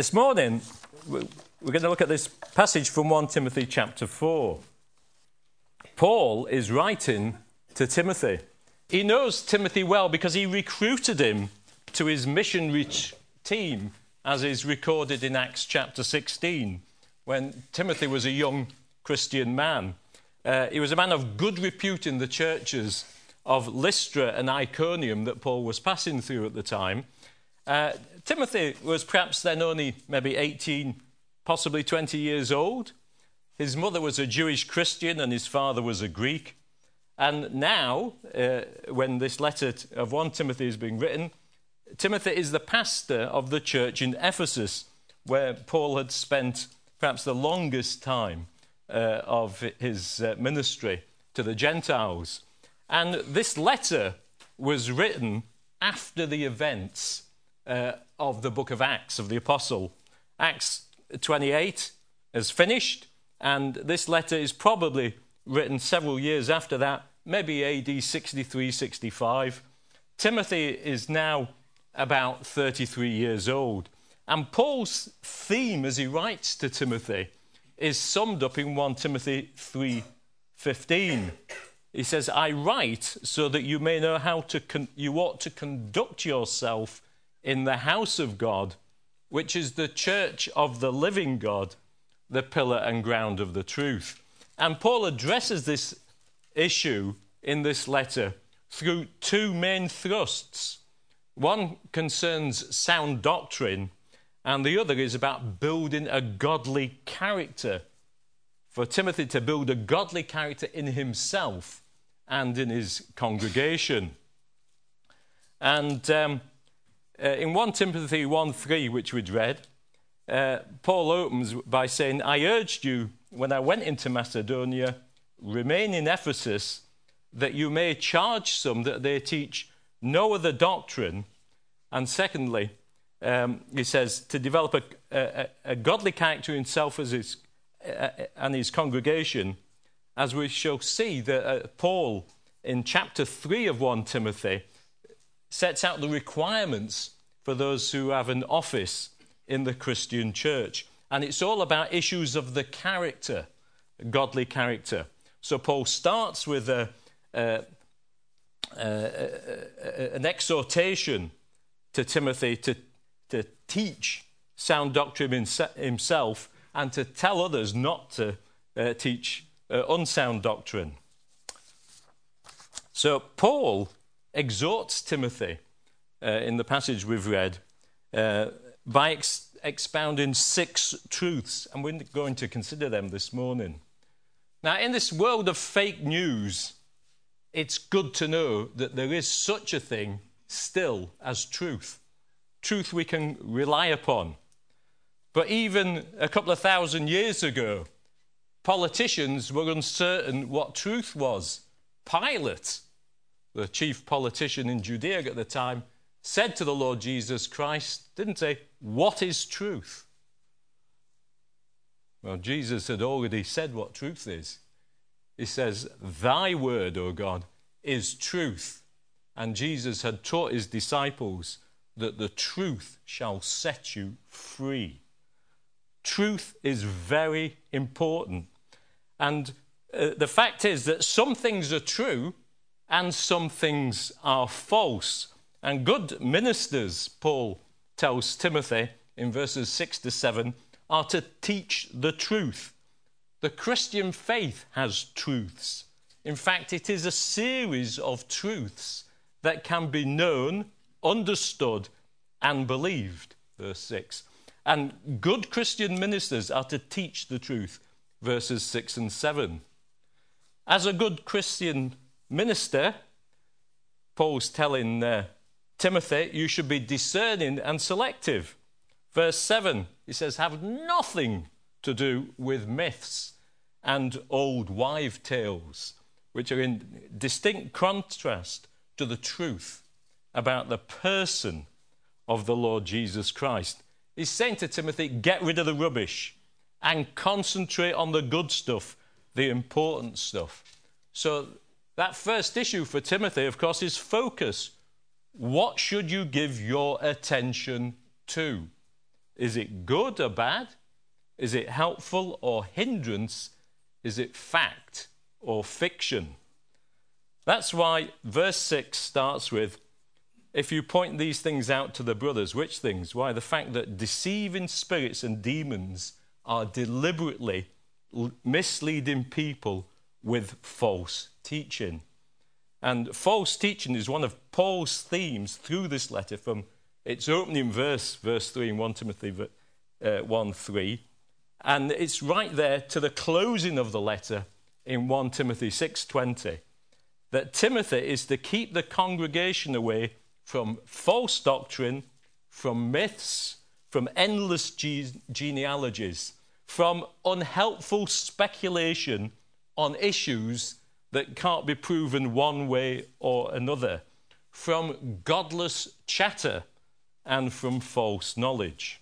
This morning, we're going to look at this passage from 1 Timothy chapter 4. Paul is writing to Timothy. He knows Timothy well because he recruited him to his missionary team, as is recorded in Acts chapter 16, when Timothy was a young Christian man. Uh, he was a man of good repute in the churches of Lystra and Iconium that Paul was passing through at the time. Uh, Timothy was perhaps then only maybe 18, possibly 20 years old. His mother was a Jewish Christian and his father was a Greek. And now, uh, when this letter of 1 Timothy is being written, Timothy is the pastor of the church in Ephesus, where Paul had spent perhaps the longest time uh, of his uh, ministry to the Gentiles. And this letter was written after the events uh, of the book of Acts of the Apostle. Acts 28 is finished, and this letter is probably written several years after that, maybe AD 63 65. Timothy is now about 33 years old. And Paul's theme as he writes to Timothy is summed up in 1 Timothy 3:15. He says, "I write so that you may know how to con- you ought to conduct yourself in the house of God, which is the church of the living God, the pillar and ground of the truth. And Paul addresses this issue in this letter through two main thrusts. One concerns sound doctrine, and the other is about building a godly character. For Timothy to build a godly character in himself and in his congregation. And um, uh, in 1 Timothy 1 3, which we'd read, uh, Paul opens by saying, I urged you when I went into Macedonia, remain in Ephesus, that you may charge some that they teach no other doctrine. And secondly, um, he says, to develop a, a, a godly character in himself as his, uh, and his congregation, as we shall see that uh, Paul in chapter 3 of 1 Timothy sets out the requirements for those who have an office in the Christian church. And it's all about issues of the character, godly character. So Paul starts with a, a, a, an exhortation to Timothy to, to teach sound doctrine himself and to tell others not to uh, teach uh, unsound doctrine. So Paul exhorts Timothy in the passage we've read uh, by ex- expounding six truths, and we're going to consider them this morning. Now, in this world of fake news, it's good to know that there is such a thing still as truth. Truth we can rely upon. But even a couple of thousand years ago, politicians were uncertain what truth was. Pilate the chief politician in Judea at the time, said to the Lord Jesus Christ, didn't say, What is truth? Well, Jesus had already said what truth is. He says, Thy word, O God, is truth. And Jesus had taught his disciples that the truth shall set you free. Truth is very important. And uh, the fact is that some things are true and some things are false. And good ministers, Paul tells Timothy in verses 6 to 7, are to teach the truth. The Christian faith has truths. In fact, it is a series of truths that can be known, understood, and believed. Verse 6. And good Christian ministers are to teach the truth. Verses 6 and 7. As a good Christian minister, Paul's telling uh, Timothy, you should be discerning and selective. Verse 7, he says, have nothing to do with myths and old wive tales, which are in distinct contrast to the truth about the person of the Lord Jesus Christ. He's saying to Timothy, get rid of the rubbish and concentrate on the good stuff, the important stuff. So that first issue for Timothy, of course, is focus. What should you give your attention to? Is it good or bad? Is it helpful or hindrance? Is it fact or fiction? That's why verse 6 starts with if you point these things out to the brothers, which things? Why, the fact that deceiving spirits and demons are deliberately misleading people with false teaching. And false teaching is one of Paul's themes through this letter from its opening verse, verse 3 in 1 Timothy uh, 1 3. And it's right there to the closing of the letter in 1 Timothy 6:20 that Timothy is to keep the congregation away from false doctrine, from myths, from endless ge- genealogies, from unhelpful speculation on issues that can't be proven one way or another, from godless chatter and from false knowledge.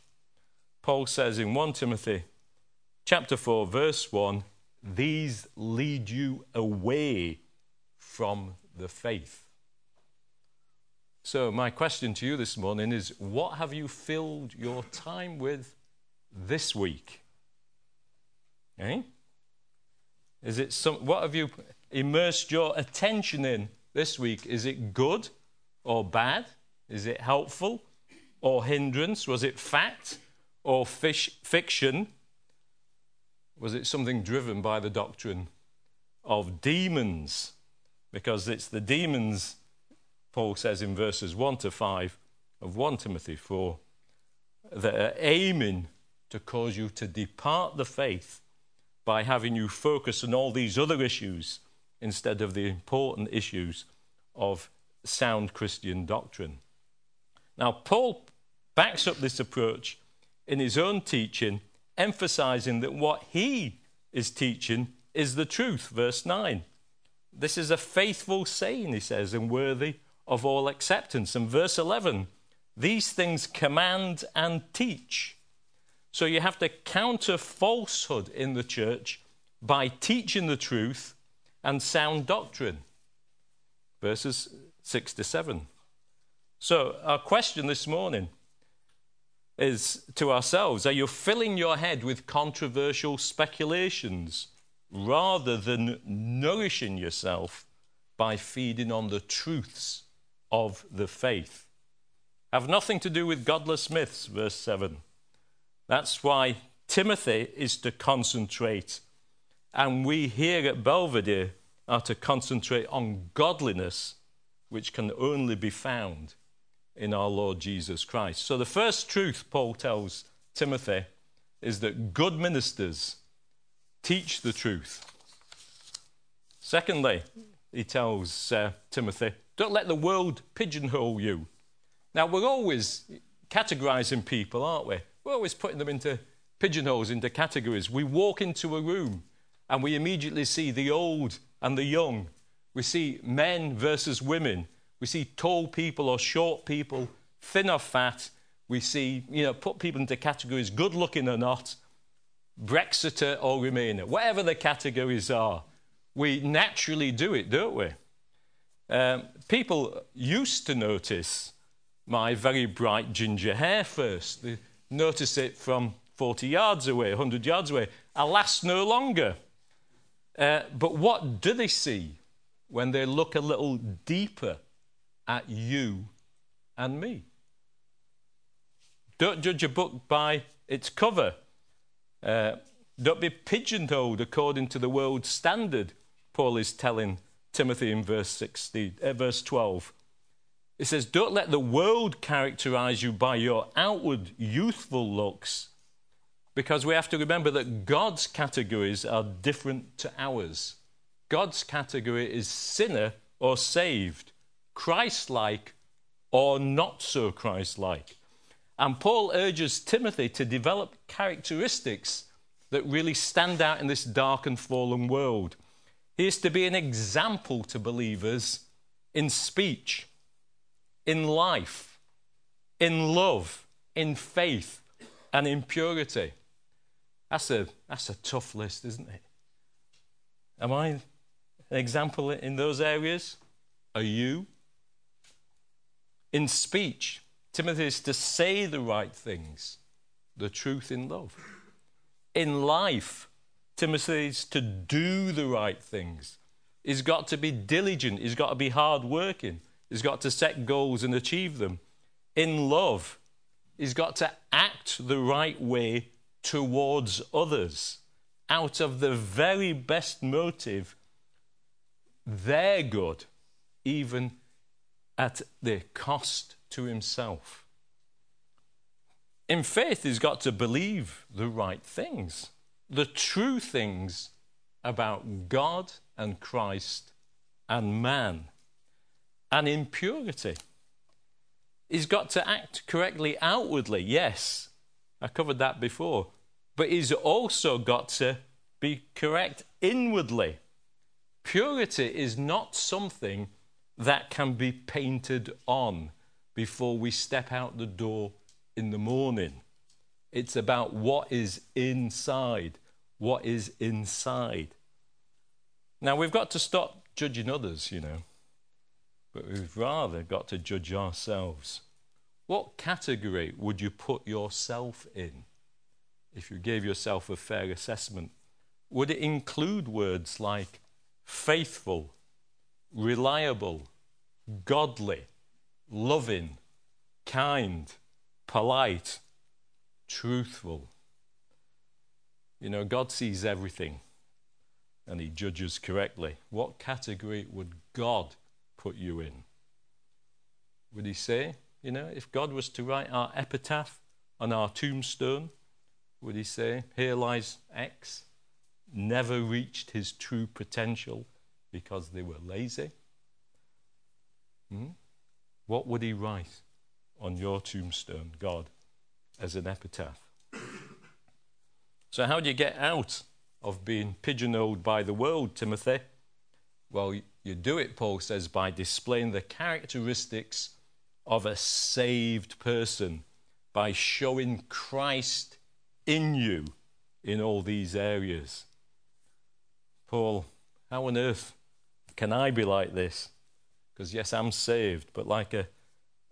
Paul says in 1 Timothy chapter 4 verse 1, these lead you away from the faith. So, my question to you this morning is what have you filled your time with this week? Eh? Is it some, what have you immersed your attention in this week? Is it good or bad? Is it helpful or hindrance? Was it fact or fish, fiction? Was it something driven by the doctrine of demons? Because it's the demons, Paul says in verses 1 to 5 of 1 Timothy 4, that are aiming to cause you to depart the faith by having you focus on all these other issues instead of the important issues of sound Christian doctrine. Now, Paul backs up this approach in his own teaching, emphasizing that what he is teaching is the truth. Verse 9. This is a faithful saying, he says, and worthy of all acceptance. And verse 11. These things command and teach so you have to counter falsehood in the church by teaching the truth and sound doctrine. Verses 6 to 7. So, our question this morning is to ourselves Are you filling your head with controversial speculations rather than nourishing yourself by feeding on the truths of the faith? Have nothing to do with godless myths, verse 7 that's why Timothy is to concentrate. And we here at Belvedere are to concentrate on godliness, which can only be found in our Lord Jesus Christ. So, the first truth Paul tells Timothy is that good ministers teach the truth. Secondly, he tells uh, Timothy, don't let the world pigeonhole you. Now, we're always categorizing people, aren't we? We're always putting them into pigeonholes, into categories. We walk into a room and we immediately see the old and the young. We see men versus women. We see tall people or short people, thin or fat. We see, you know, put people into categories good looking or not, Brexiter or Remainer, whatever the categories are. We naturally do it, don't we? Um, people used to notice my very bright ginger hair first. They notice it from 40 yards away, 100 yards away. Alas, no longer. Uh, but what do they see when they look a little deeper at you and me? Don't judge a book by its cover. Uh, don't be pigeonholed according to the world's standard, Paul is telling Timothy in verse, 16, uh, verse 12. It says, Don't let the world characterize you by your outward youthful looks, because we have to remember that God's categories are different to ours. God's category is sinner or saved, Christ like or not so Christ like. And Paul urges Timothy to develop characteristics that really stand out in this dark and fallen world. He is to be an example to believers in speech in life, in love, in faith, and in purity. That's a, that's a tough list, isn't it? Am I an example in those areas? Are you? In speech, Timothy is to say the right things, the truth in love. In life, Timothy is to do the right things. He's got to be diligent. He's got to be hard working. He's got to set goals and achieve them. In love, he's got to act the right way towards others out of the very best motive, their good, even at the cost to himself. In faith, he's got to believe the right things, the true things about God and Christ and man. And in purity, he's got to act correctly outwardly, yes. I covered that before. But he's also got to be correct inwardly. Purity is not something that can be painted on before we step out the door in the morning. It's about what is inside. What is inside. Now, we've got to stop judging others, you know, but we've rather got to judge ourselves. What category would you put yourself in if you gave yourself a fair assessment? Would it include words like faithful, reliable, godly, loving, kind, polite, truthful. You know, God sees everything and He judges correctly. What category would God put you in? Would He say, you know, if God was to write our epitaph on our tombstone, would He say, here lies X, never reached his true potential because they were lazy? Hmm? What would He write? on your tombstone, God, as an epitaph. So, how do you get out of being pigeonholed by the world, Timothy? Well, you do it, Paul says, by displaying the characteristics of a saved person, by showing Christ in you in all these areas. Paul, how on earth can I be like this? Because, yes, I'm saved, but like a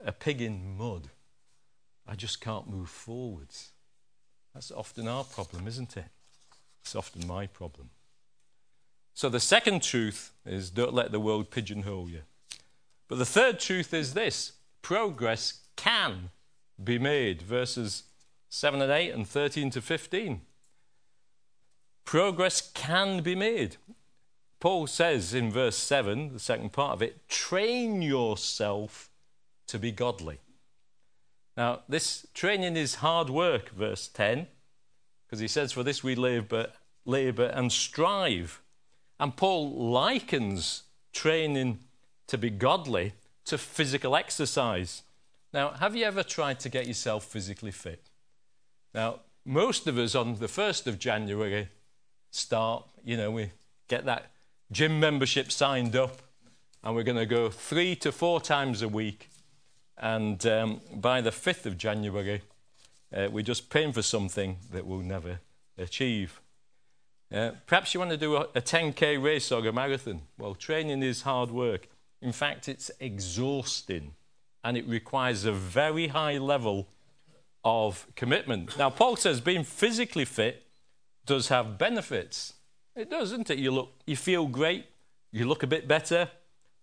a pig in mud. I just can't move forwards. That's often our problem, isn't it? It's often my problem. So the second truth is don't let the world pigeonhole you. But the third truth is this progress can be made. Verses 7 and 8 and 13 to 15. Progress can be made. Paul says in verse 7, the second part of it, train yourself to be godly. Now, this training is hard work, verse 10, because he says, For this we labor, labor and strive. And Paul likens training to be godly to physical exercise. Now, have you ever tried to get yourself physically fit? Now, most of us on the 1st of January start, you know, we get that gym membership signed up and we're going to go three to four times a week and um, by the 5th of January, uh, we're just paying for something that we'll never achieve. Uh, perhaps you want to do a, a 10k race or a marathon. Well, training is hard work. In fact, it's exhausting and it requires a very high level of commitment. Now, Paul says being physically fit does have benefits. It does, doesn't it? You, look, you feel great, you look a bit better,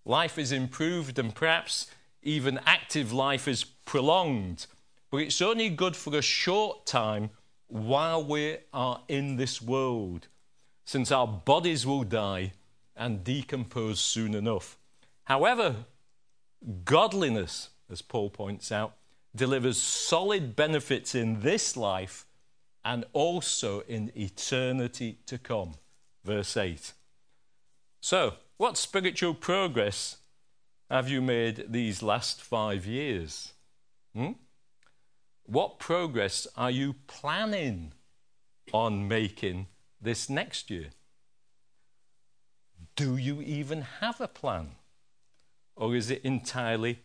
life is improved, and perhaps even active life is prolonged, but it's only good for a short time while we are in this world, since our bodies will die and decompose soon enough. However, godliness, as Paul points out, delivers solid benefits in this life and also in eternity to come. Verse 8. So, what spiritual progress have you made these last five years? Hmm? What progress are you planning on making this next year? Do you even have a plan? Or is it entirely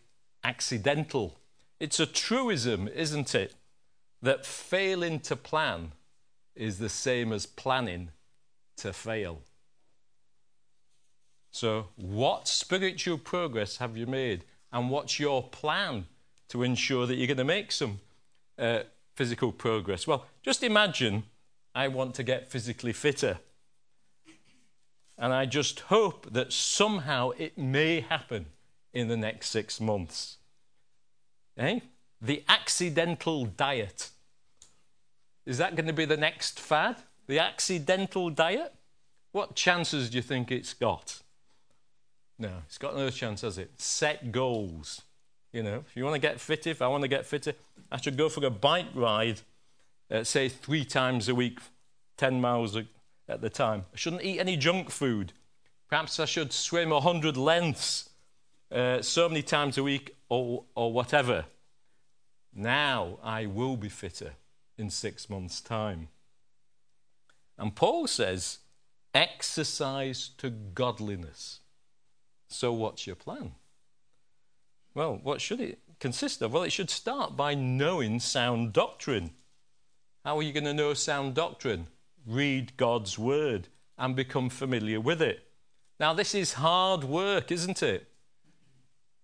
accidental? It's a truism, isn't it, that failing to plan is the same as planning to fail. So, what spiritual progress have you made? And what's your plan to ensure that you're going to make some uh, physical progress? Well, just imagine I want to get physically fitter. And I just hope that somehow it may happen in the next six months. Eh? The accidental diet. Is that going to be the next fad? The accidental diet? What chances do you think it's got? No, it's got no chance, has it? Set goals. You know, if you want to get fitter, if I want to get fitter, I should go for a bike ride, uh, say three times a week, 10 miles at the time. I shouldn't eat any junk food. Perhaps I should swim 100 lengths uh, so many times a week or, or whatever. Now I will be fitter in six months' time. And Paul says, exercise to godliness. So, what's your plan? Well, what should it consist of? Well, it should start by knowing sound doctrine. How are you going to know sound doctrine? Read God's word and become familiar with it. Now, this is hard work, isn't it?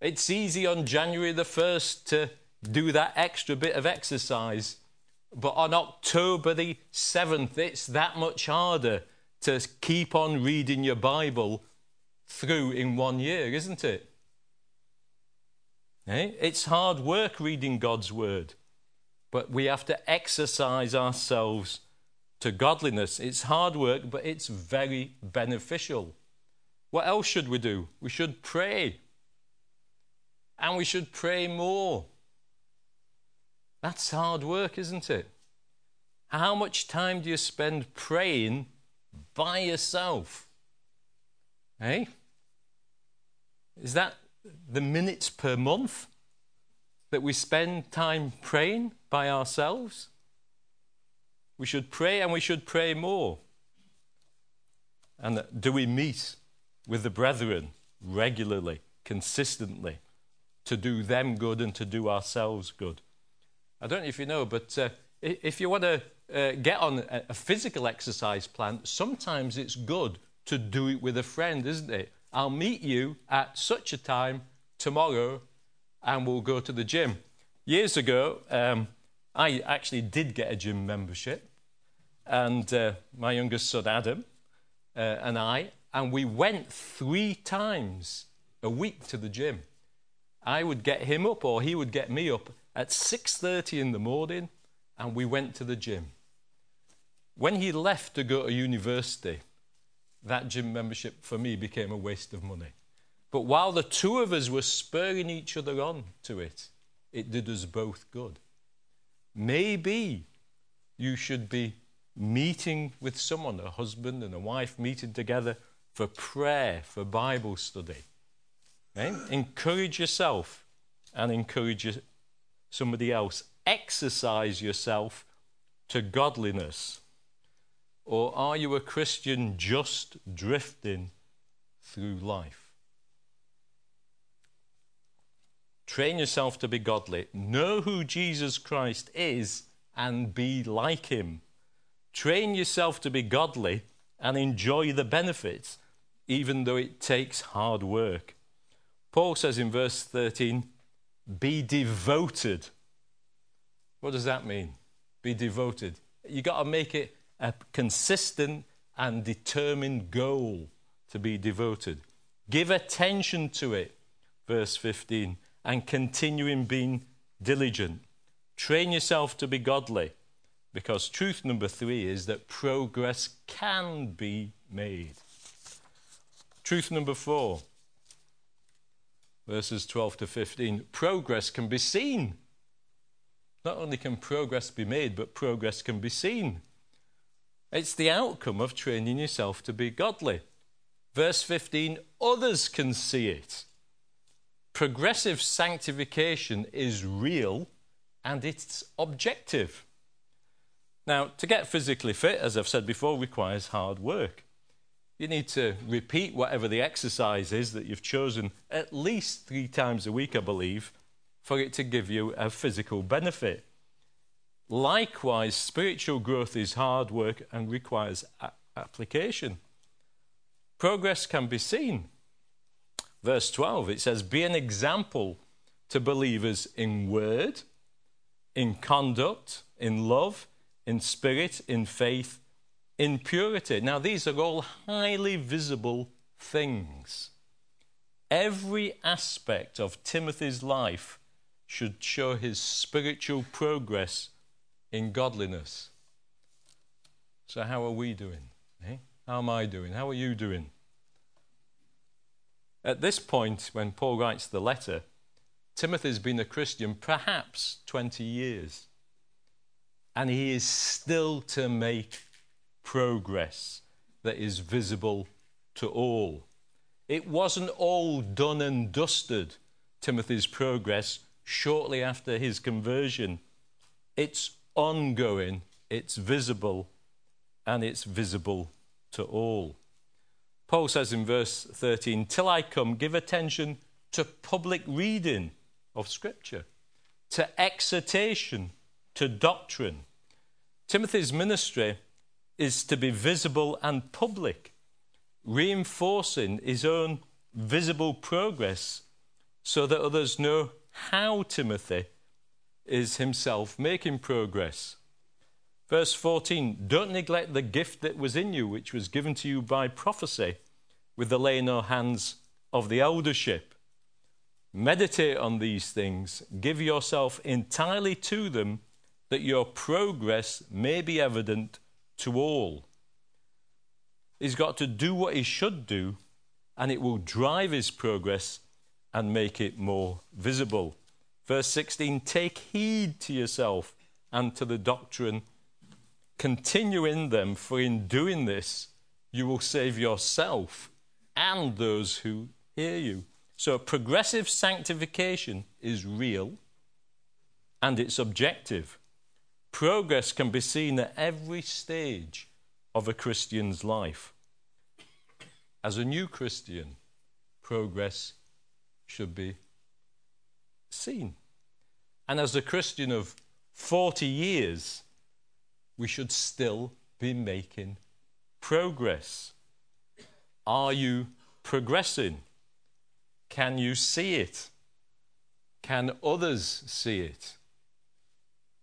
It's easy on January the 1st to do that extra bit of exercise, but on October the 7th, it's that much harder to keep on reading your Bible through in one year, isn't it? Eh? It's hard work reading God's Word, but we have to exercise ourselves to godliness. It's hard work, but it's very beneficial. What else should we do? We should pray. And we should pray more. That's hard work, isn't it? How much time do you spend praying by yourself? Hey? Is that the minutes per month that we spend time praying by ourselves? We should pray and we should pray more. And do we meet with the brethren regularly, consistently, to do them good and to do ourselves good? I don't know if you know, but uh, if you want to uh, get on a, physical exercise plan, sometimes it's good to do it with a friend, isn't it? I'll meet you at such a time tomorrow and we'll go to the gym. Years ago, um, I actually did get a gym membership, and uh, my youngest son Adam uh, and I, and we went three times a week to the gym. I would get him up, or he would get me up at 6:30 in the morning, and we went to the gym. When he left to go to university, that gym membership for me became a waste of money. But while the two of us were spurring each other on to it, it did us both good. Maybe you should be meeting with someone, a husband and a wife meeting together for prayer, for Bible study. Encourage yourself and encourage somebody else. Exercise yourself to godliness. Or are you a Christian just drifting through life? Train yourself to be godly. Know who Jesus Christ is and be like him. Train yourself to be godly and enjoy the benefits, even though it takes hard work. Paul says in verse 13, be devoted. What does that mean? Be devoted. You've got to make it a consistent and determined goal to be devoted. Give attention to it, verse 15, and continue in being diligent. Train yourself to be godly, because truth number three is that progress can be made. Truth number four, verses 12 to 15 progress can be seen. Not only can progress be made, but progress can be seen. It's the outcome of training yourself to be godly. Verse 15 others can see it. Progressive sanctification is real and it's objective. Now, to get physically fit, as I've said before, requires hard work. You need to repeat whatever the exercise is that you've chosen at least three times a week, I believe, for it to give you a physical benefit. Likewise, spiritual growth is hard work and requires a- application. Progress can be seen. Verse 12, it says, Be an example to believers in word, in conduct, in love, in spirit, in faith, in purity. Now, these are all highly visible things. Every aspect of Timothy's life should show his spiritual progress in godliness. So, how are we doing? Eh? How am I doing? How are you doing? At this point, when Paul writes the letter, Timothy's been a Christian perhaps 20 years. And he is still to make progress that is visible to all. It wasn't all done and dusted, Timothy's progress, shortly after his conversion. It's ongoing, it's visible, and it's visible to all. Paul says in verse 13, Till I come, give attention to public reading of Scripture, to exhortation, to doctrine. Timothy's ministry is to be visible and public, reinforcing his own visible progress so that others know how Timothy is himself making progress. Verse 14 Don't neglect the gift that was in you, which was given to you by prophecy, with the laying on hands of the eldership. Meditate on these things, give yourself entirely to them, that your progress may be evident to all. He's got to do what he should do, and it will drive his progress and make it more visible. Verse 16 Take heed to yourself and to the doctrine. Continue in them, for in doing this, you will save yourself and those who hear you. So, progressive sanctification is real and it's objective. Progress can be seen at every stage of a Christian's life. As a new Christian, progress should be seen. And as a Christian of 40 years, we should still be making progress. Are you progressing? Can you see it? Can others see it?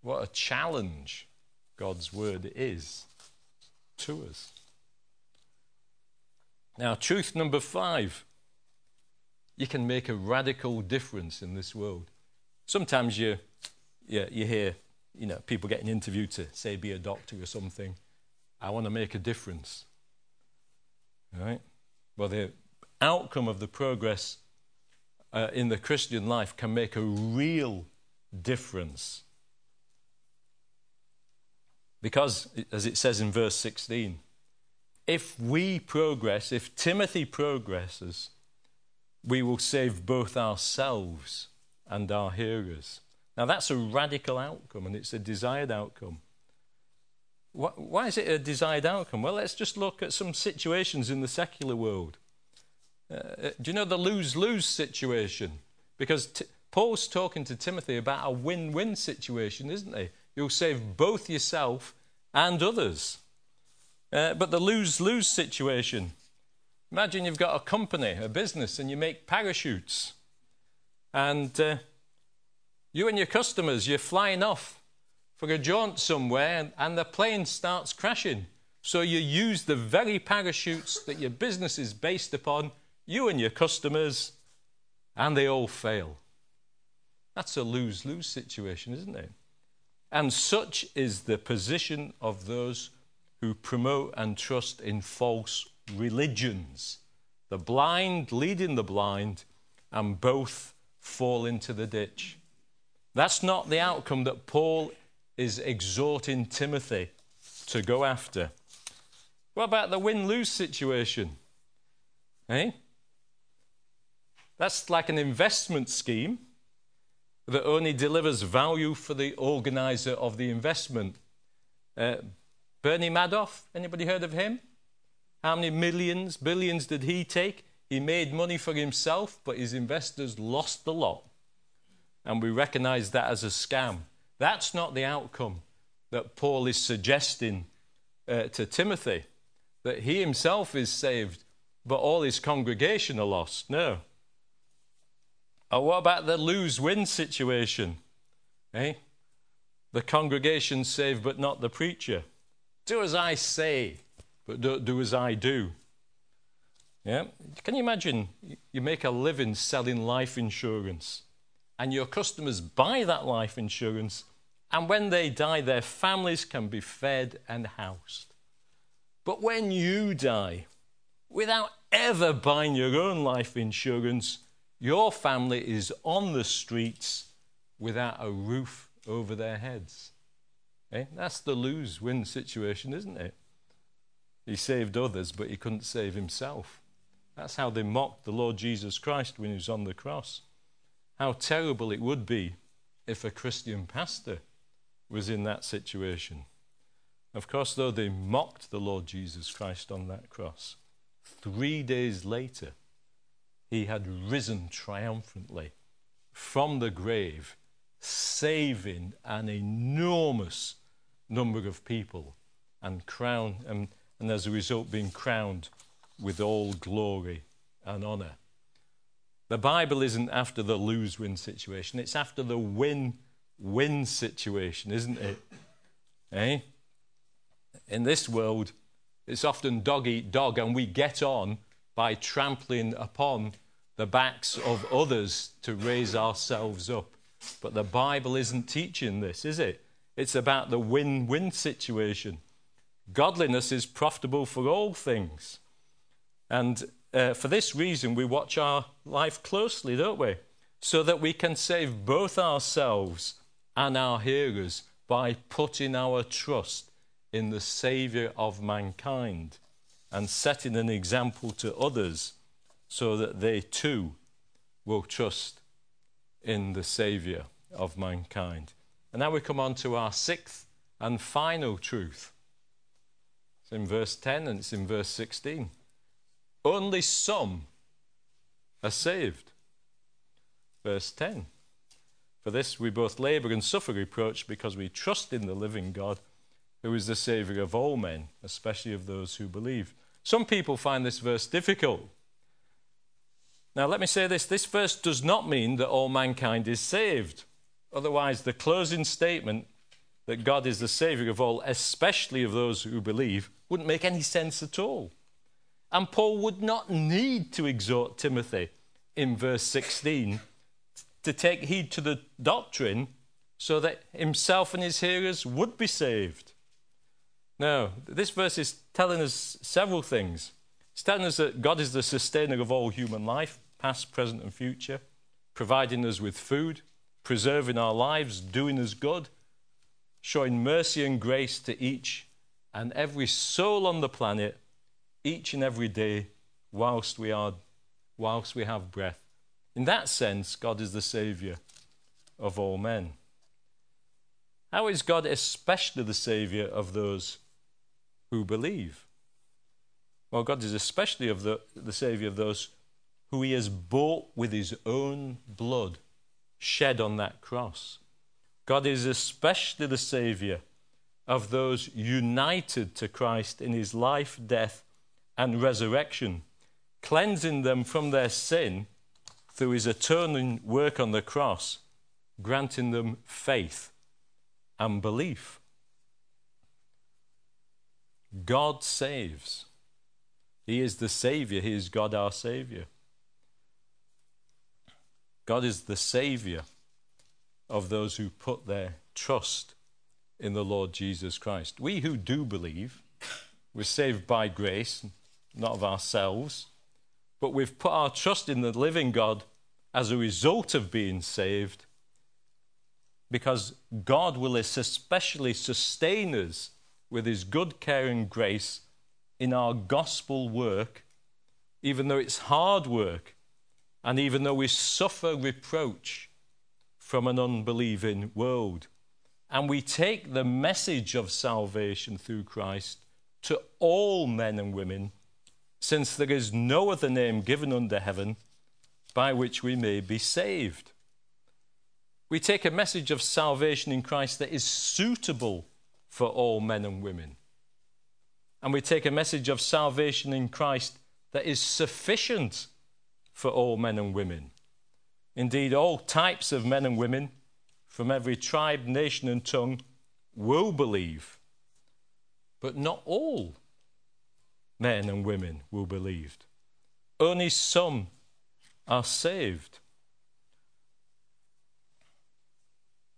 What a challenge God's word is to us. Now, truth number five you can make a radical difference in this world. Sometimes you, you, you hear you know, people getting interviewed to, say, be a doctor or something. I want to make a difference. Right? Well, the outcome of the progress uh, in the Christian life can make a real difference. Because, as it says in verse 16, if we progress, if Timothy progresses, we will save both ourselves and our hearers. Now, that's a radical outcome, and it's a desired outcome. Why is it a desired outcome? Well, let's just look at some situations in the secular world. Uh, uh do you know the lose lose situation? Because t- Paul's talking to Timothy about a win win situation, isn't he? You'll save both yourself and others. Uh, but the lose lose situation Imagine you've got a company, a business, and you make parachutes. And uh, you and your customers, you're flying off for a jaunt somewhere, and the plane starts crashing. So you use the very parachutes that your business is based upon, you and your customers, and they all fail. That's a lose lose situation, isn't it? And such is the position of those who promote and trust in false religions. The blind leading the blind, and both fall into the ditch. That's not the outcome that Paul is exhorting Timothy to go after. What about the win lose situation? Eh? That's like an investment scheme that only delivers value for the organizer of the investment. Uh, Bernie Madoff, anybody heard of him? How many millions, billions did he take? He made money for himself, but his investors lost the lot. And we recognize that as a scam. That's not the outcome that Paul is suggesting uh, to Timothy, that he himself is saved, but all his congregation are lost. No. Or what about the lose win situation? Eh? the congregation saved but not the preacher. Do as I say, but don't do as I do. Yeah? Can you imagine you make a living selling life insurance and your customers buy that life insurance and when they die their families can be fed and housed. But when you die without ever buying your own life insurance, your family is on the streets without a roof over their heads. Eh? That's the lose win situation, isn't it? He saved others, but he couldn't save himself. That's how they mocked the Lord Jesus Christ when he was on the cross. How terrible it would be if a Christian pastor was in that situation. Of course, though they mocked the Lord Jesus Christ on that cross, three days later, he had risen triumphantly from the grave, saving an enormous number of people and crown and, and as a result being crowned with all glory and honor. The Bible isn't after the lose win situation, it's after the win win situation, isn't it? Eh? In this world, it's often dog eat dog, and we get on by trampling upon the backs of others to raise ourselves up. But the Bible isn't teaching this, is it? It's about the win win situation. Godliness is profitable for all things. And uh, for this reason, we watch our life closely, don't we? So that we can save both ourselves and our hearers by putting our trust in the Saviour of mankind and setting an example to others so that they too will trust in the Saviour of mankind. And now we come on to our sixth and final truth. It's in verse 10 and it's in verse 16. Only some are saved. Verse 10. For this we both labour and suffer reproach because we trust in the living God, who is the Saviour of all men, especially of those who believe. Some people find this verse difficult. Now, let me say this this verse does not mean that all mankind is saved. Otherwise, the closing statement that God is the Saviour of all, especially of those who believe, wouldn't make any sense at all. And Paul would not need to exhort Timothy in verse 16 to take heed to the doctrine so that himself and his hearers would be saved. No, this verse is telling us several things. It's telling us that God is the sustainer of all human life, past, present, and future, providing us with food, preserving our lives, doing us good, showing mercy and grace to each and every soul on the planet, each and every day, whilst we are, whilst we have breath. In that sense, God is the Saviour of all men. How is God especially the Saviour of those who believe? Well, God is especially of the, the Saviour of those who He has bought with His own blood shed on that cross. God is especially the Saviour of those united to Christ in His life, death, and resurrection, cleansing them from their sin through His atoning work on the cross, granting them faith and belief. God saves. He is the Savior. He is God our Savior. God is the Savior of those who put their trust in the Lord Jesus Christ. We who do believe, we're saved by grace, not of ourselves, but we've put our trust in the living God as a result of being saved because God will especially sustain us with his good care and grace in our gospel work, even though it's hard work and even though we suffer reproach from an unbelieving world. And we take the message of salvation through Christ to all men and women, since there is no other name given under heaven by which we may be saved. We take a message of salvation in Christ that is suitable for all men and women. And we take a message of salvation in Christ that is sufficient for all men and women. Indeed, all types of men and women, from every tribe, nation, and tongue will believe. But not all men and women will believe. Only some are saved.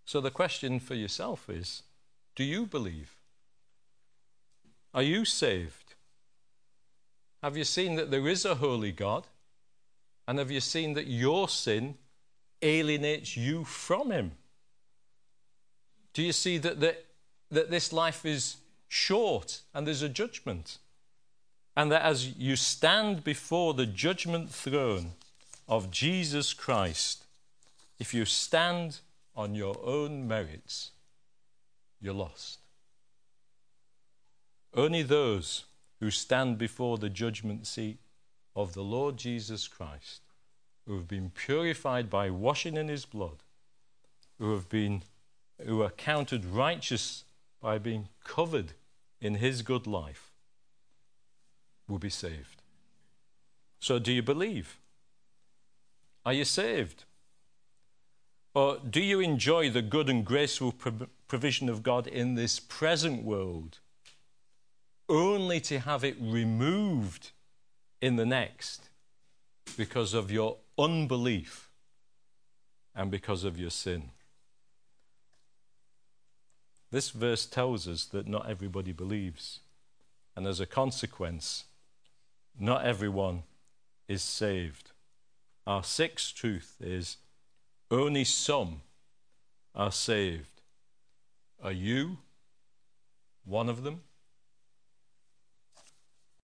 So the question for yourself is do you believe? Are you saved? Have you seen that there is a holy God? And have you seen that your sin alienates you from Him? Do you see that, that, this life is short and there's a judgment? And that as you stand before the judgment throne of Jesus Christ, if you stand on your own merits, you're lost. Only those who stand before the judgment seat of the Lord Jesus Christ, who have been purified by washing in his blood, who have been who are counted righteous by being covered in his good life, will be saved. So, do you believe? Are you saved? Or do you enjoy the good and graceful provision of God in this present world, only to have it removed in the next because of your unbelief and because of your sin? This verse tells us that not everybody believes. And as a consequence, not everyone is saved. Our sixth truth is only some are saved. Are you one of them?